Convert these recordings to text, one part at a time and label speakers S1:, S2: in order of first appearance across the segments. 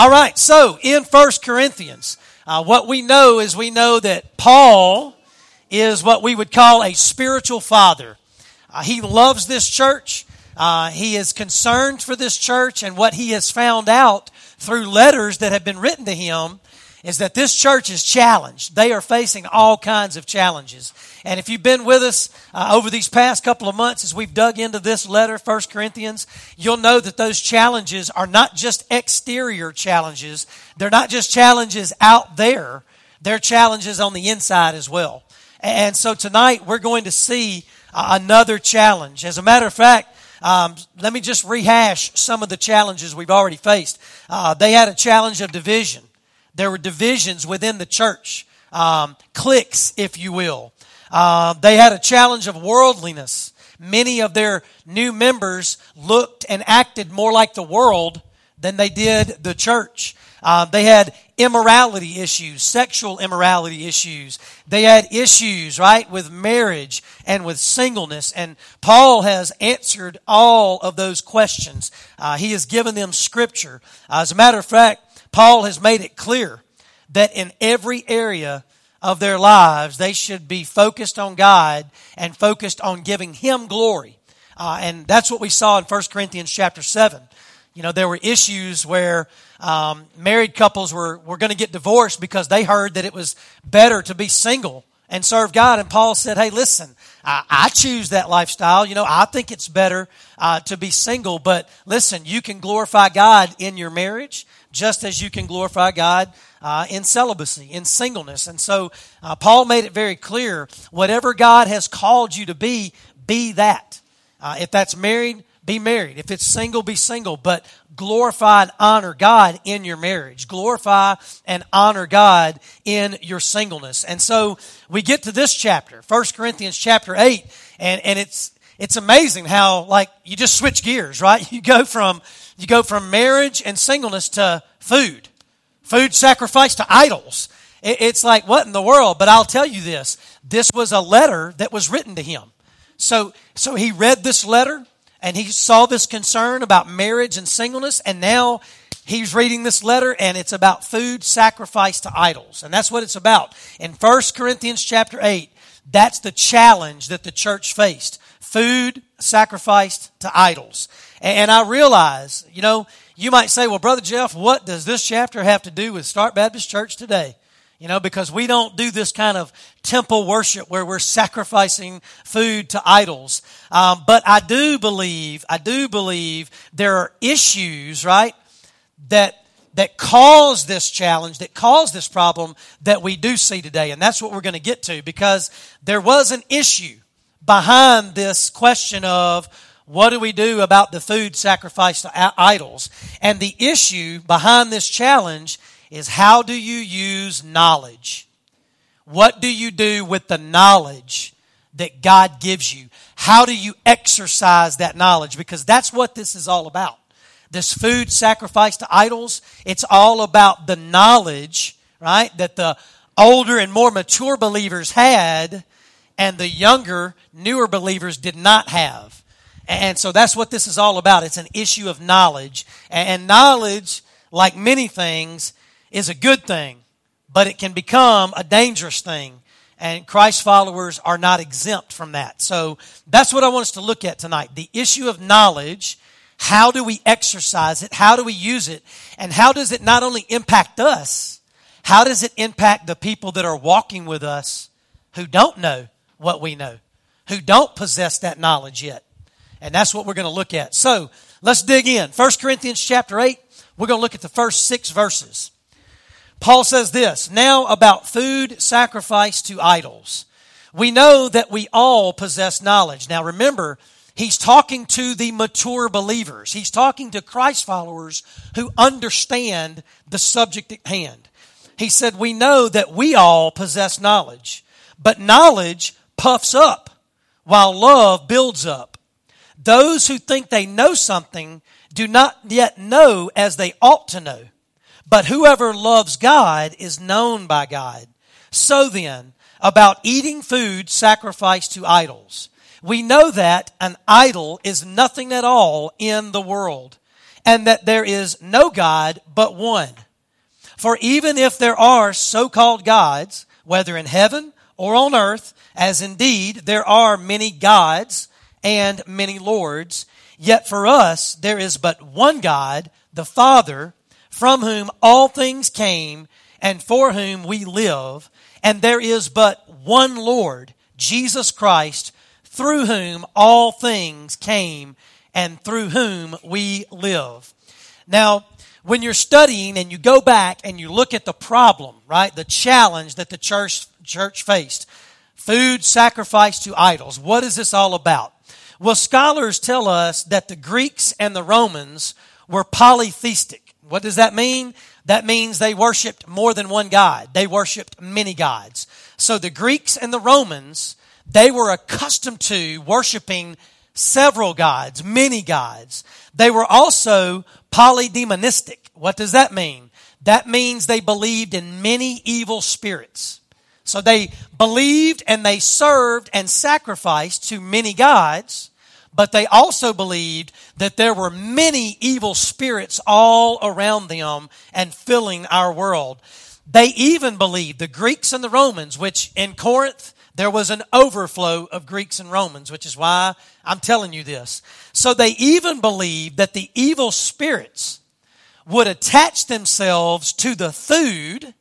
S1: All right, so in First Corinthians, uh, what we know is we know that Paul is what we would call a spiritual father. Uh, he loves this church. Uh, he is concerned for this church, and what he has found out through letters that have been written to him is that this church is challenged. They are facing all kinds of challenges. And if you've been with us uh, over these past couple of months as we've dug into this letter, 1 Corinthians, you'll know that those challenges are not just exterior challenges. They're not just challenges out there. They're challenges on the inside as well. And so tonight we're going to see uh, another challenge. As a matter of fact, um, let me just rehash some of the challenges we've already faced. Uh, they had a challenge of division. There were divisions within the church, um, cliques, if you will. Uh, they had a challenge of worldliness. Many of their new members looked and acted more like the world than they did the church. Uh, they had immorality issues, sexual immorality issues. They had issues, right, with marriage and with singleness. And Paul has answered all of those questions. Uh, he has given them scripture. Uh, as a matter of fact, Paul has made it clear that in every area of their lives, they should be focused on God and focused on giving Him glory. Uh, and that's what we saw in 1 Corinthians chapter 7. You know, there were issues where um, married couples were, were going to get divorced because they heard that it was better to be single and serve God. And Paul said, hey, listen, I, I choose that lifestyle. You know, I think it's better uh, to be single, but listen, you can glorify God in your marriage just as you can glorify God uh, in celibacy, in singleness. And so uh, Paul made it very clear whatever God has called you to be, be that. Uh, if that's married, be married. If it's single, be single. But glorify and honor God in your marriage. Glorify and honor God in your singleness. And so we get to this chapter, 1 Corinthians chapter 8, and, and it's, it's amazing how, like, you just switch gears, right? You go from, you go from marriage and singleness to food. Food sacrificed to idols. It's like, what in the world? But I'll tell you this. This was a letter that was written to him. So, so he read this letter and he saw this concern about marriage and singleness, and now he's reading this letter and it's about food sacrificed to idols. And that's what it's about. In 1 Corinthians chapter 8, that's the challenge that the church faced. Food sacrificed to idols. And I realize, you know, you might say, well, Brother Jeff, what does this chapter have to do with Start Baptist Church today? You know, because we don't do this kind of temple worship where we're sacrificing food to idols. Um, but I do believe, I do believe there are issues, right, that that cause this challenge, that cause this problem that we do see today. And that's what we're going to get to because there was an issue behind this question of what do we do about the food sacrificed to idols? And the issue behind this challenge is how do you use knowledge? What do you do with the knowledge that God gives you? How do you exercise that knowledge? Because that's what this is all about. This food sacrificed to idols, it's all about the knowledge, right, that the older and more mature believers had and the younger, newer believers did not have. And so that's what this is all about. It's an issue of knowledge. And knowledge, like many things, is a good thing, but it can become a dangerous thing. And Christ followers are not exempt from that. So that's what I want us to look at tonight. The issue of knowledge. How do we exercise it? How do we use it? And how does it not only impact us, how does it impact the people that are walking with us who don't know what we know, who don't possess that knowledge yet? And that's what we're going to look at. So let's dig in. 1 Corinthians chapter 8, we're going to look at the first six verses. Paul says this Now about food sacrificed to idols. We know that we all possess knowledge. Now remember, he's talking to the mature believers. He's talking to Christ followers who understand the subject at hand. He said, We know that we all possess knowledge, but knowledge puffs up while love builds up. Those who think they know something do not yet know as they ought to know. But whoever loves God is known by God. So then, about eating food sacrificed to idols. We know that an idol is nothing at all in the world. and that there is no God but one. For even if there are so-called gods, whether in heaven or on earth, as indeed there are many gods and many lords, yet for us there is but one God, the Father, from whom all things came and for whom we live, and there is but one Lord, Jesus Christ, through whom all things came and through whom we live. Now, when you're studying and you go back and you look at the problem, right, the challenge that the church, church faced, food sacrificed to idols, what is this all about? Well, scholars tell us that the Greeks and the Romans were polytheistic. What does that mean? That means they worshiped more than one God. They worshiped many gods. So the Greeks and the Romans, they were accustomed to worshiping several gods, many gods. They were also polydemonistic. What does that mean? That means they believed in many evil spirits. So they believed and they served and sacrificed to many gods, but they also believed that there were many evil spirits all around them and filling our world. They even believed, the Greeks and the Romans, which in Corinth, there was an overflow of Greeks and Romans, which is why I'm telling you this. So they even believed that the evil spirits would attach themselves to the food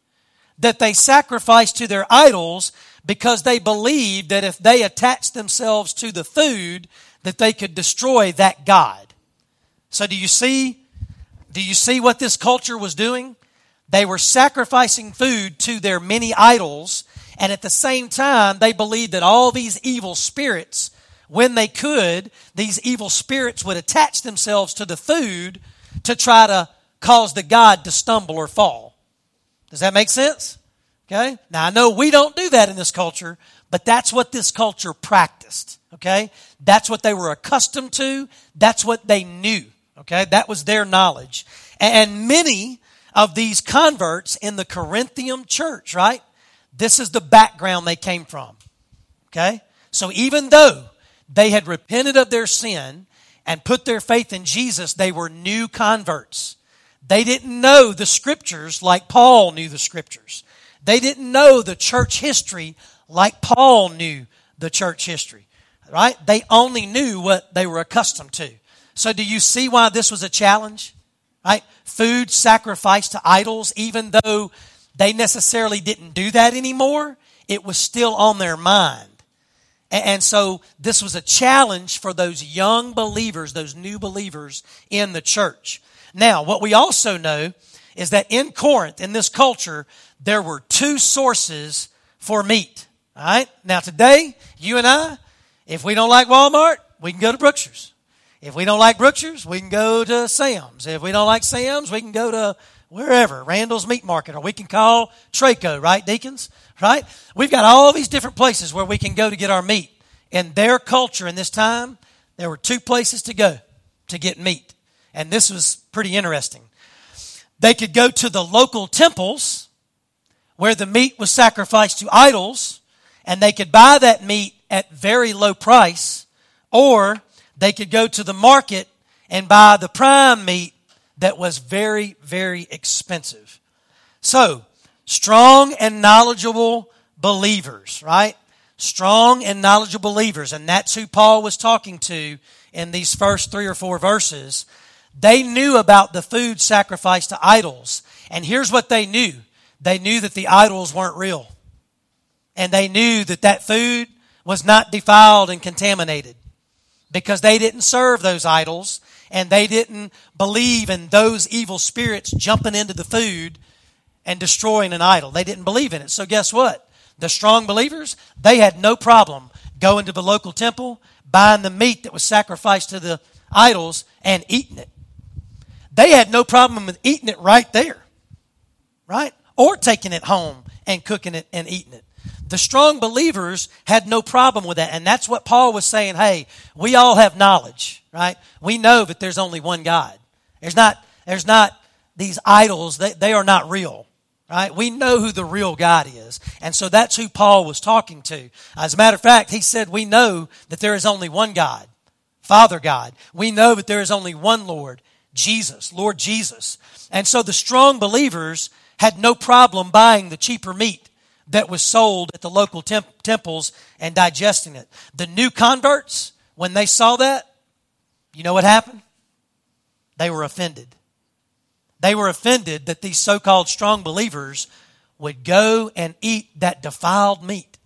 S1: that they sacrificed to their idols because they believed that if they attached themselves to the food that they could destroy that god. So do you see do you see what this culture was doing? They were sacrificing food to their many idols and at the same time, they believed that all these evil spirits, when they could, these evil spirits would attach themselves to the food to try to cause the God to stumble or fall. Does that make sense? Okay? Now I know we don't do that in this culture, but that's what this culture practiced. Okay? That's what they were accustomed to. That's what they knew. Okay? That was their knowledge. And many of these converts in the Corinthian church, right? This is the background they came from. Okay? So even though they had repented of their sin and put their faith in Jesus, they were new converts. They didn't know the scriptures like Paul knew the scriptures. They didn't know the church history like Paul knew the church history. Right? They only knew what they were accustomed to. So do you see why this was a challenge? Right? Food sacrificed to idols, even though they necessarily didn't do that anymore. It was still on their mind. And so this was a challenge for those young believers, those new believers in the church. Now, what we also know is that in Corinth, in this culture, there were two sources for meat. All right? Now, today, you and I, if we don't like Walmart, we can go to Brookshire's. If we don't like Brookshire's, we can go to Sam's. If we don't like Sam's, we can go to wherever, Randall's Meat Market, or we can call Traco, right, deacons? Right? We've got all these different places where we can go to get our meat. In their culture in this time, there were two places to go to get meat. And this was pretty interesting. They could go to the local temples where the meat was sacrificed to idols, and they could buy that meat at very low price, or they could go to the market and buy the prime meat that was very, very expensive. So, strong and knowledgeable believers, right? Strong and knowledgeable believers, and that's who Paul was talking to in these first three or four verses. They knew about the food sacrificed to idols. And here's what they knew. They knew that the idols weren't real. And they knew that that food was not defiled and contaminated because they didn't serve those idols and they didn't believe in those evil spirits jumping into the food and destroying an idol. They didn't believe in it. So guess what? The strong believers, they had no problem going to the local temple, buying the meat that was sacrificed to the idols and eating it. They had no problem with eating it right there. Right? Or taking it home and cooking it and eating it. The strong believers had no problem with that. And that's what Paul was saying. Hey, we all have knowledge, right? We know that there's only one God. There's not, there's not these idols. They, they are not real, right? We know who the real God is. And so that's who Paul was talking to. As a matter of fact, he said, we know that there is only one God, Father God. We know that there is only one Lord, Jesus, Lord Jesus. And so the strong believers had no problem buying the cheaper meat that was sold at the local temp- temples and digesting it. The new converts, when they saw that, you know what happened? They were offended. They were offended that these so called strong believers would go and eat that defiled meat.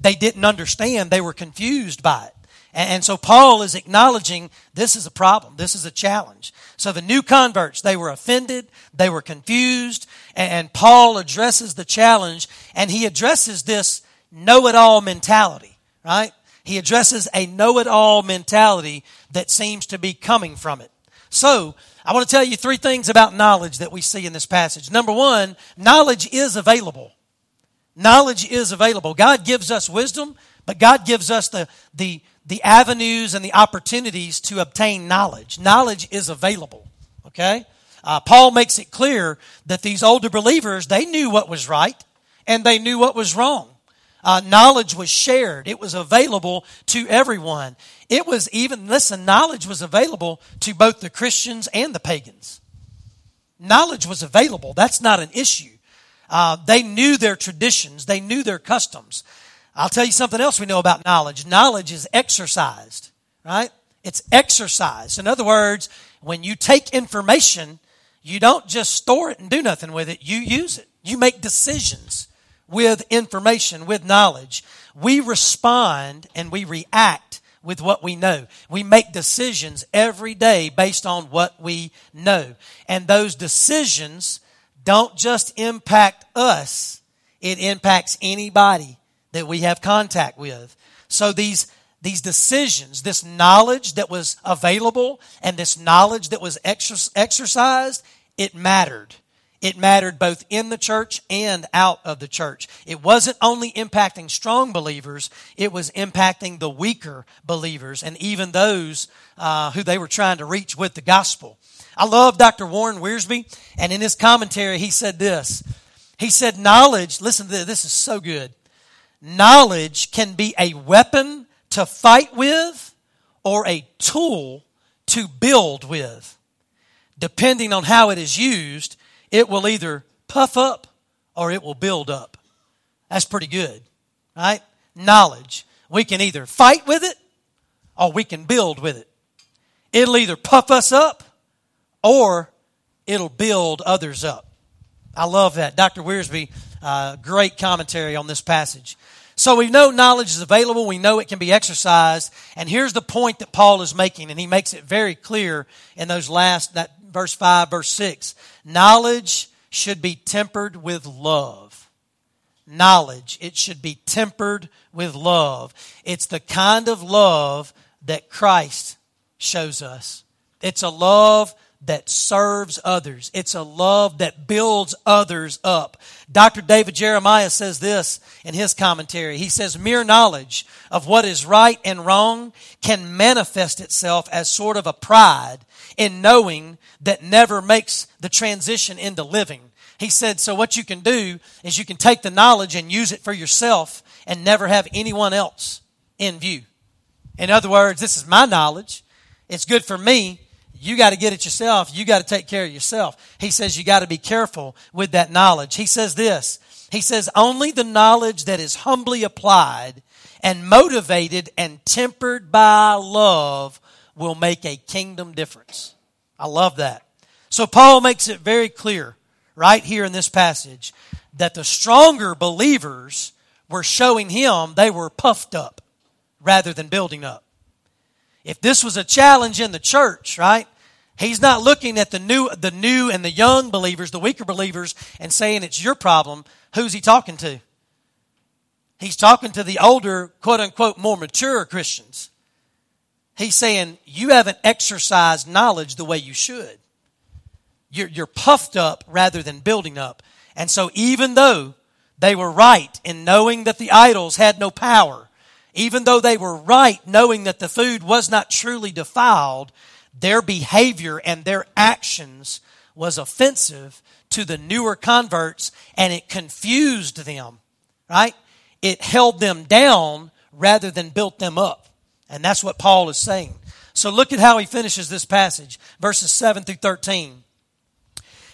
S1: They didn't understand, they were confused by it. And so Paul is acknowledging this is a problem. This is a challenge. So the new converts, they were offended. They were confused. And Paul addresses the challenge and he addresses this know-it-all mentality, right? He addresses a know-it-all mentality that seems to be coming from it. So I want to tell you three things about knowledge that we see in this passage. Number one, knowledge is available. Knowledge is available. God gives us wisdom, but God gives us the, the, the avenues and the opportunities to obtain knowledge. Knowledge is available. Okay? Uh, Paul makes it clear that these older believers, they knew what was right and they knew what was wrong. Uh, knowledge was shared. It was available to everyone. It was even, listen, knowledge was available to both the Christians and the pagans. Knowledge was available. That's not an issue. Uh, they knew their traditions. They knew their customs. I'll tell you something else we know about knowledge. Knowledge is exercised, right? It's exercised. In other words, when you take information, you don't just store it and do nothing with it. You use it. You make decisions with information, with knowledge. We respond and we react with what we know. We make decisions every day based on what we know. And those decisions don't just impact us, it impacts anybody that we have contact with. So these these decisions, this knowledge that was available and this knowledge that was exercised, it mattered. It mattered both in the church and out of the church. It wasn't only impacting strong believers, it was impacting the weaker believers and even those uh, who they were trying to reach with the gospel. I love Dr. Warren Wiersbe, and in his commentary, he said this. He said, Knowledge, listen to this, this is so good. Knowledge can be a weapon to fight with or a tool to build with. Depending on how it is used, it will either puff up or it will build up. That's pretty good, right? Knowledge. We can either fight with it or we can build with it. It'll either puff us up or it'll build others up. I love that. Dr. Wiersbe, uh, great commentary on this passage. So we know knowledge is available. We know it can be exercised. And here's the point that Paul is making, and he makes it very clear in those last, that verse 5, verse 6. Knowledge should be tempered with love. Knowledge, it should be tempered with love. It's the kind of love that Christ shows us. It's a love that serves others. It's a love that builds others up. Dr. David Jeremiah says this in his commentary. He says, mere knowledge of what is right and wrong can manifest itself as sort of a pride in knowing that never makes the transition into living. He said, so what you can do is you can take the knowledge and use it for yourself and never have anyone else in view. In other words, this is my knowledge. It's good for me, you got to get it yourself. You got to take care of yourself. He says you got to be careful with that knowledge. He says this. He says only the knowledge that is humbly applied and motivated and tempered by love will make a kingdom difference. I love that. So Paul makes it very clear right here in this passage that the stronger believers were showing him they were puffed up rather than building up. If this was a challenge in the church, right? He's not looking at the new, the new and the young believers, the weaker believers, and saying it's your problem. Who's he talking to? He's talking to the older, quote unquote, more mature Christians. He's saying you haven't exercised knowledge the way you should. You're, you're puffed up rather than building up. And so even though they were right in knowing that the idols had no power, even though they were right knowing that the food was not truly defiled, their behavior and their actions was offensive to the newer converts and it confused them, right? It held them down rather than built them up. And that's what Paul is saying. So look at how he finishes this passage, verses 7 through 13.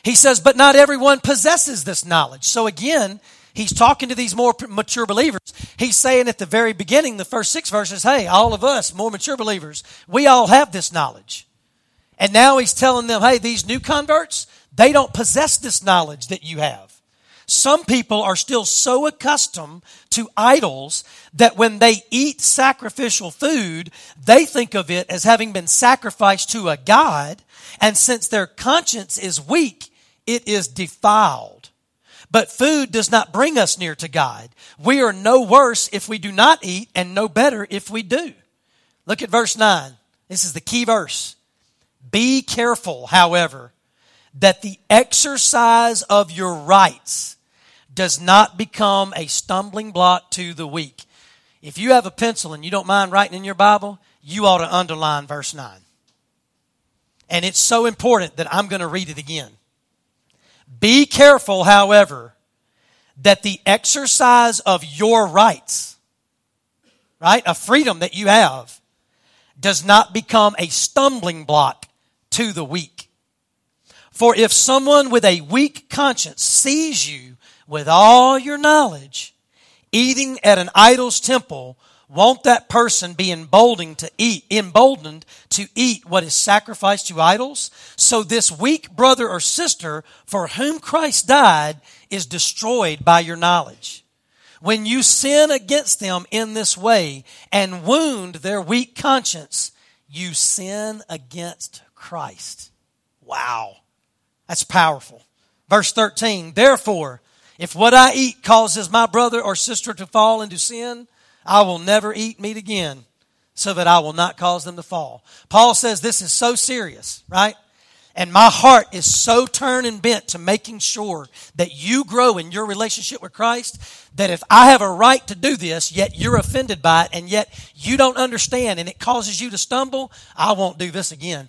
S1: He says, But not everyone possesses this knowledge. So again, he's talking to these more mature believers. He's saying at the very beginning, the first six verses, hey, all of us, more mature believers, we all have this knowledge. And now he's telling them, hey, these new converts, they don't possess this knowledge that you have. Some people are still so accustomed to idols that when they eat sacrificial food, they think of it as having been sacrificed to a God. And since their conscience is weak, it is defiled. But food does not bring us near to God. We are no worse if we do not eat and no better if we do. Look at verse 9. This is the key verse. Be careful, however, that the exercise of your rights does not become a stumbling block to the weak. If you have a pencil and you don't mind writing in your Bible, you ought to underline verse 9. And it's so important that I'm going to read it again. Be careful, however, that the exercise of your rights, right, a freedom that you have, does not become a stumbling block to the weak. For if someone with a weak conscience sees you with all your knowledge, eating at an idol's temple, won't that person be emboldened to eat, emboldened to eat what is sacrificed to idols? So this weak brother or sister for whom Christ died is destroyed by your knowledge. When you sin against them in this way and wound their weak conscience, you sin against Christ. Wow. That's powerful. Verse 13, therefore, if what I eat causes my brother or sister to fall into sin, I will never eat meat again so that I will not cause them to fall. Paul says this is so serious, right? And my heart is so turned and bent to making sure that you grow in your relationship with Christ that if I have a right to do this, yet you're offended by it, and yet you don't understand and it causes you to stumble, I won't do this again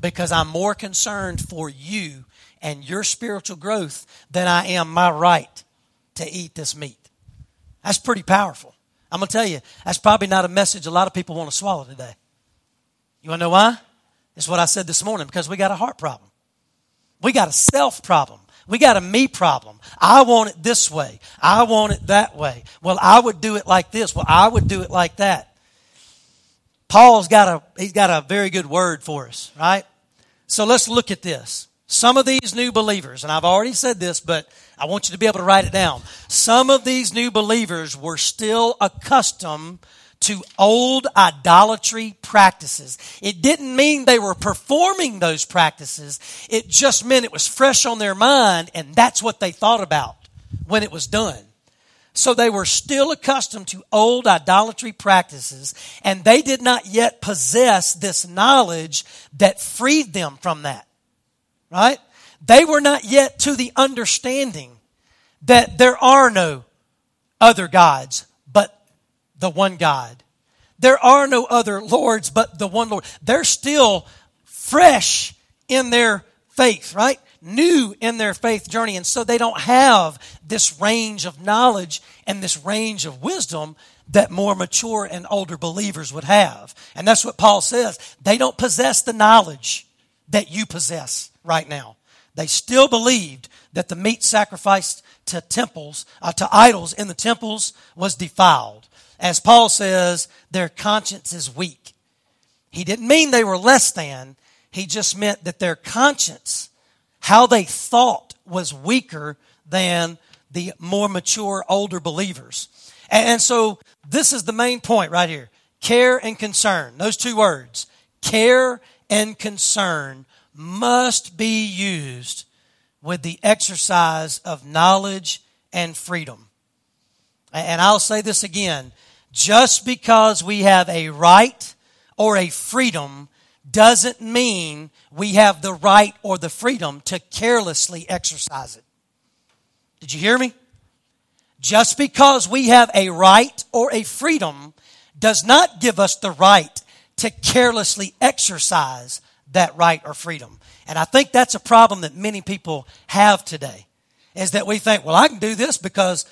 S1: because I'm more concerned for you and your spiritual growth than I am my right to eat this meat. That's pretty powerful. I'm going to tell you, that's probably not a message a lot of people want to swallow today. You want to know why? It's what I said this morning because we got a heart problem. We got a self problem. We got a me problem. I want it this way. I want it that way. Well, I would do it like this. Well, I would do it like that. Paul's got a, he's got a very good word for us, right? So let's look at this. Some of these new believers, and I've already said this, but I want you to be able to write it down. Some of these new believers were still accustomed to old idolatry practices. It didn't mean they were performing those practices. It just meant it was fresh on their mind and that's what they thought about when it was done. So they were still accustomed to old idolatry practices and they did not yet possess this knowledge that freed them from that. Right? They were not yet to the understanding that there are no other gods but the one God. There are no other lords but the one Lord. They're still fresh in their faith, right? New in their faith journey. And so they don't have this range of knowledge and this range of wisdom that more mature and older believers would have. And that's what Paul says. They don't possess the knowledge that you possess right now. They still believed that the meat sacrificed to temples, uh, to idols in the temples was defiled. As Paul says, their conscience is weak. He didn't mean they were less than. He just meant that their conscience, how they thought, was weaker than the more mature, older believers. And so this is the main point right here. Care and concern. Those two words. Care and concern must be used with the exercise of knowledge and freedom. And I'll say this again. Just because we have a right or a freedom doesn't mean we have the right or the freedom to carelessly exercise it. Did you hear me? Just because we have a right or a freedom does not give us the right to carelessly exercise that right or freedom. And I think that's a problem that many people have today is that we think, well, I can do this because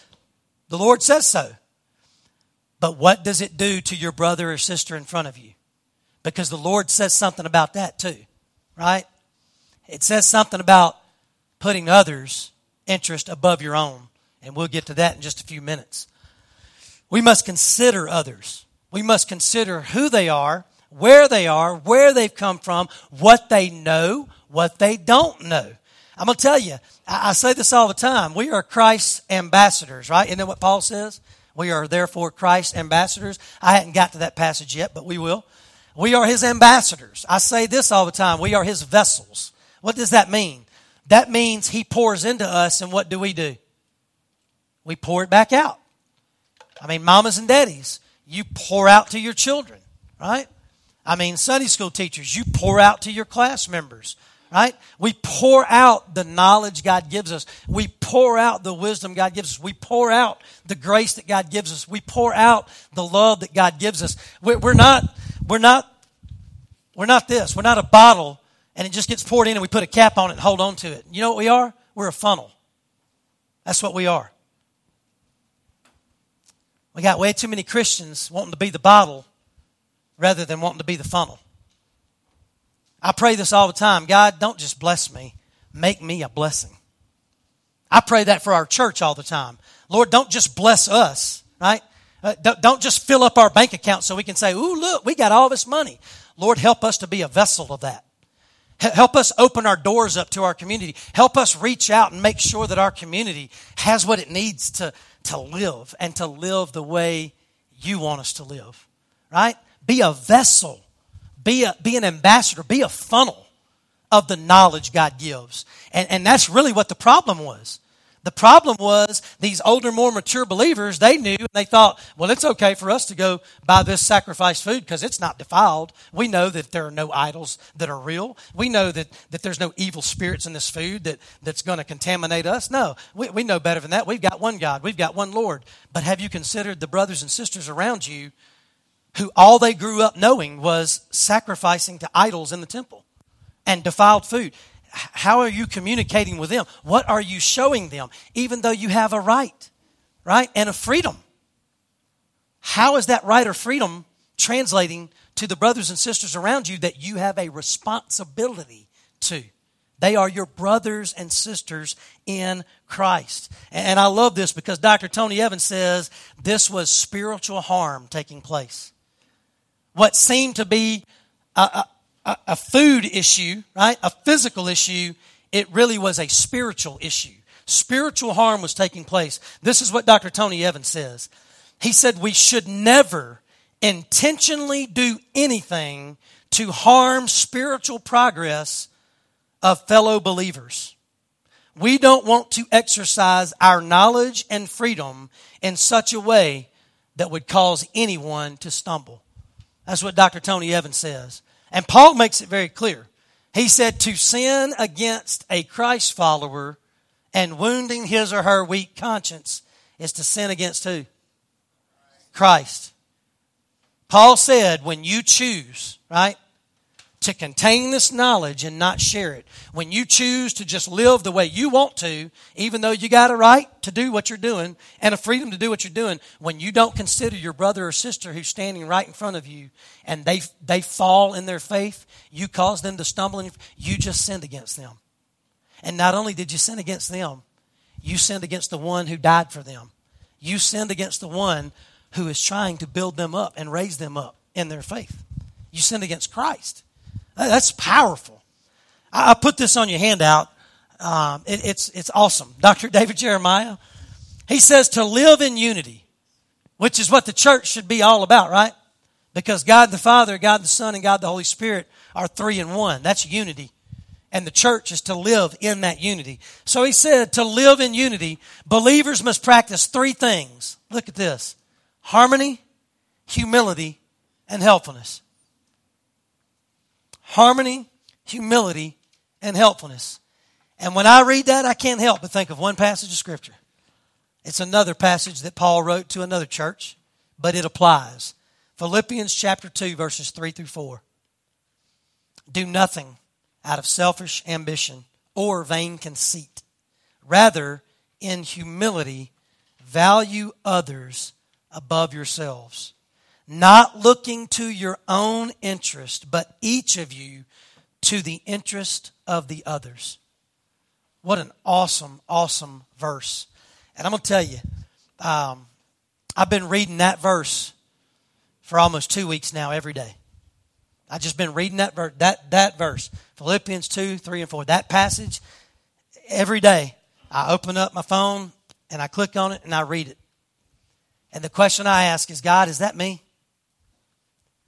S1: the Lord says so. But what does it do to your brother or sister in front of you? because the Lord says something about that too, right? It says something about putting others' interest above your own. And we'll get to that in just a few minutes. We must consider others. We must consider who they are, where they are, where they've come from, what they know, what they don't know. I'm going to tell you, I, say this all the time. We are Christ's ambassadors, right? Isn't that what Paul says? We are therefore Christ's ambassadors. I hadn't got to that passage yet, but we will. We are his ambassadors. I say this all the time. We are his vessels. What does that mean? That means he pours into us, and what do we do? We pour it back out. I mean, mamas and daddies, you pour out to your children, right? I mean, Sunday school teachers, you pour out to your class members, right? We pour out the knowledge God gives us. We pour out the wisdom God gives us. We pour out the grace that God gives us. We pour out the love that God gives us. We're not, we're not, we're not this. We're not a bottle and it just gets poured in and we put a cap on it and hold on to it. You know what we are? We're a funnel. That's what we are. We got way too many Christians wanting to be the bottle rather than wanting to be the funnel. I pray this all the time God, don't just bless me, make me a blessing. I pray that for our church all the time. Lord, don't just bless us, right? Uh, don't just fill up our bank account so we can say, Ooh, look, we got all this money. Lord, help us to be a vessel of that. Help us open our doors up to our community. Help us reach out and make sure that our community has what it needs to, to live and to live the way you want us to live. Right? Be a vessel. Be, a, be an ambassador. Be a funnel of the knowledge God gives. And, and that's really what the problem was. The problem was these older, more mature believers, they knew and they thought, well, it's okay for us to go buy this sacrificed food because it's not defiled. We know that there are no idols that are real. We know that, that there's no evil spirits in this food that, that's going to contaminate us. No, we, we know better than that. We've got one God, we've got one Lord. But have you considered the brothers and sisters around you who all they grew up knowing was sacrificing to idols in the temple and defiled food? How are you communicating with them? What are you showing them? Even though you have a right, right? And a freedom. How is that right or freedom translating to the brothers and sisters around you that you have a responsibility to? They are your brothers and sisters in Christ. And I love this because Dr. Tony Evans says this was spiritual harm taking place. What seemed to be a, a, a food issue, right? A physical issue. It really was a spiritual issue. Spiritual harm was taking place. This is what Dr. Tony Evans says. He said we should never intentionally do anything to harm spiritual progress of fellow believers. We don't want to exercise our knowledge and freedom in such a way that would cause anyone to stumble. That's what Dr. Tony Evans says. And Paul makes it very clear. He said to sin against a Christ follower and wounding his or her weak conscience is to sin against who? Christ. Paul said, when you choose, right? To contain this knowledge and not share it. When you choose to just live the way you want to, even though you got a right to do what you're doing and a freedom to do what you're doing, when you don't consider your brother or sister who's standing right in front of you and they, they fall in their faith, you cause them to stumble and you just sinned against them. And not only did you sin against them, you sinned against the one who died for them. You sinned against the one who is trying to build them up and raise them up in their faith. You sinned against Christ. That's powerful. I put this on your handout. Um, it, it's, it's awesome. Dr. David Jeremiah, he says to live in unity, which is what the church should be all about, right? Because God the Father, God the Son, and God the Holy Spirit are three in one. That's unity. And the church is to live in that unity. So he said to live in unity, believers must practice three things. Look at this harmony, humility, and helpfulness harmony, humility, and helpfulness. And when I read that, I can't help but think of one passage of Scripture. It's another passage that Paul wrote to another church, but it applies. Philippians chapter 2, verses 3 through 4. Do nothing out of selfish ambition or vain conceit. Rather, in humility, value others above yourselves not looking to your own interest, but each of you to the interest of the others. What an awesome, awesome verse. And I'm going to tell you, um, I've been reading that verse for almost two weeks now every day. I've just been reading that, ver- that, that verse, Philippians 2, 3, and 4. That passage, every day, I open up my phone and I click on it and I read it. And the question I ask is, God, is that me?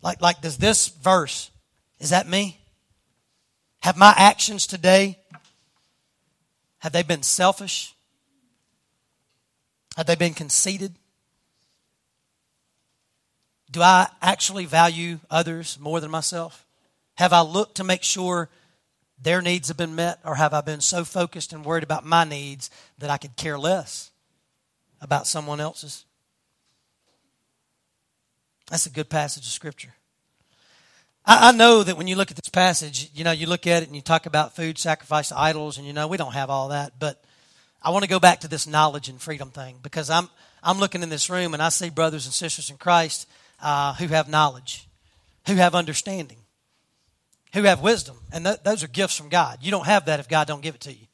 S1: Like, like does this verse, is that me? Have my actions today, have they been selfish? Have they been conceited? Do I actually value others more than myself? Have I looked to make sure their needs have been met, or have I been so focused and worried about my needs that I could care less about someone else's? That's a good passage of Scripture. I, I know that when you look at this passage, you know, you look at it and you talk about food sacrifice to idols, and you know, we don't have all that, but I want to go back to this knowledge and freedom thing because I'm, I'm looking in this room and I see brothers and sisters in Christ uh, who have knowledge, who have understanding, who have wisdom, and th- those are gifts from God. You don't have that if God don't give it to you.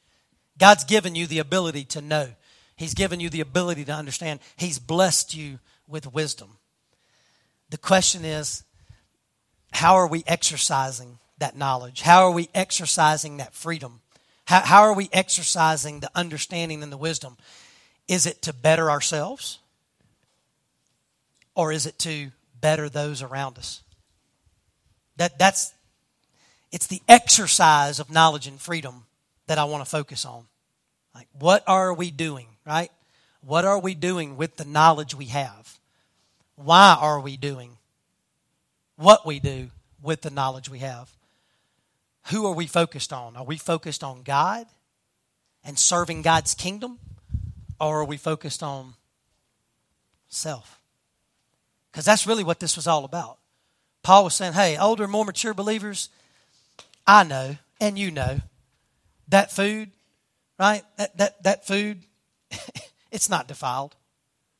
S1: God's given you the ability to know. He's given you the ability to understand. He's blessed you with wisdom. The question is, how are we exercising that knowledge? How are we exercising that freedom? How, how are we exercising the understanding and the wisdom? Is it to better ourselves? Or is it to better those around us? That, that's, it's the exercise of knowledge and freedom that I want to focus on. Like, what are we doing, right? What are we doing with the knowledge we have? Why are we doing what we do with the knowledge we have? Who are we focused on? Are we focused on God and serving God's kingdom? Or are we focused on self? Because that's really what this was all about. Paul was saying, hey, older, more mature believers, I know, and you know, that food, right? That, that, that food, it's not defiled.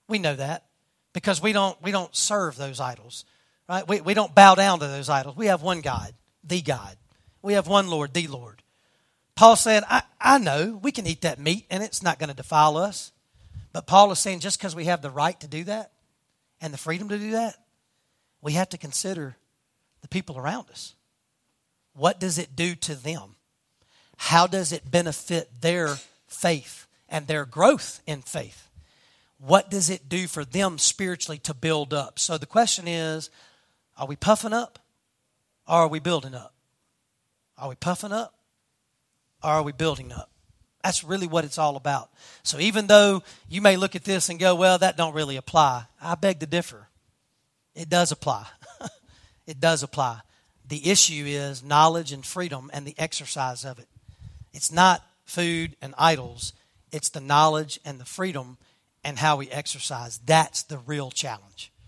S1: We know that because we don't, we don't serve those idols, right? We, we don't bow down to those idols. We have one God, the God. We have one Lord, the Lord. Paul said, I, I know we can eat that meat and it's not going to defile us. But Paul is saying just because we have the right to do that, and the freedom to do that, we have to consider the people around us. What does it do to them? How does it benefit their faith and their growth in faith? What does it do for them spiritually to build up? So the question is are we puffing up or are we building up? Are we puffing up or are we building up? That's really what it's all about. So even though you may look at this and go, well, that don't really apply, I beg to differ. It does apply. it does apply. The issue is knowledge and freedom and the exercise of it. It's not food and idols, it's the knowledge and the freedom and how we exercise. That's the real challenge.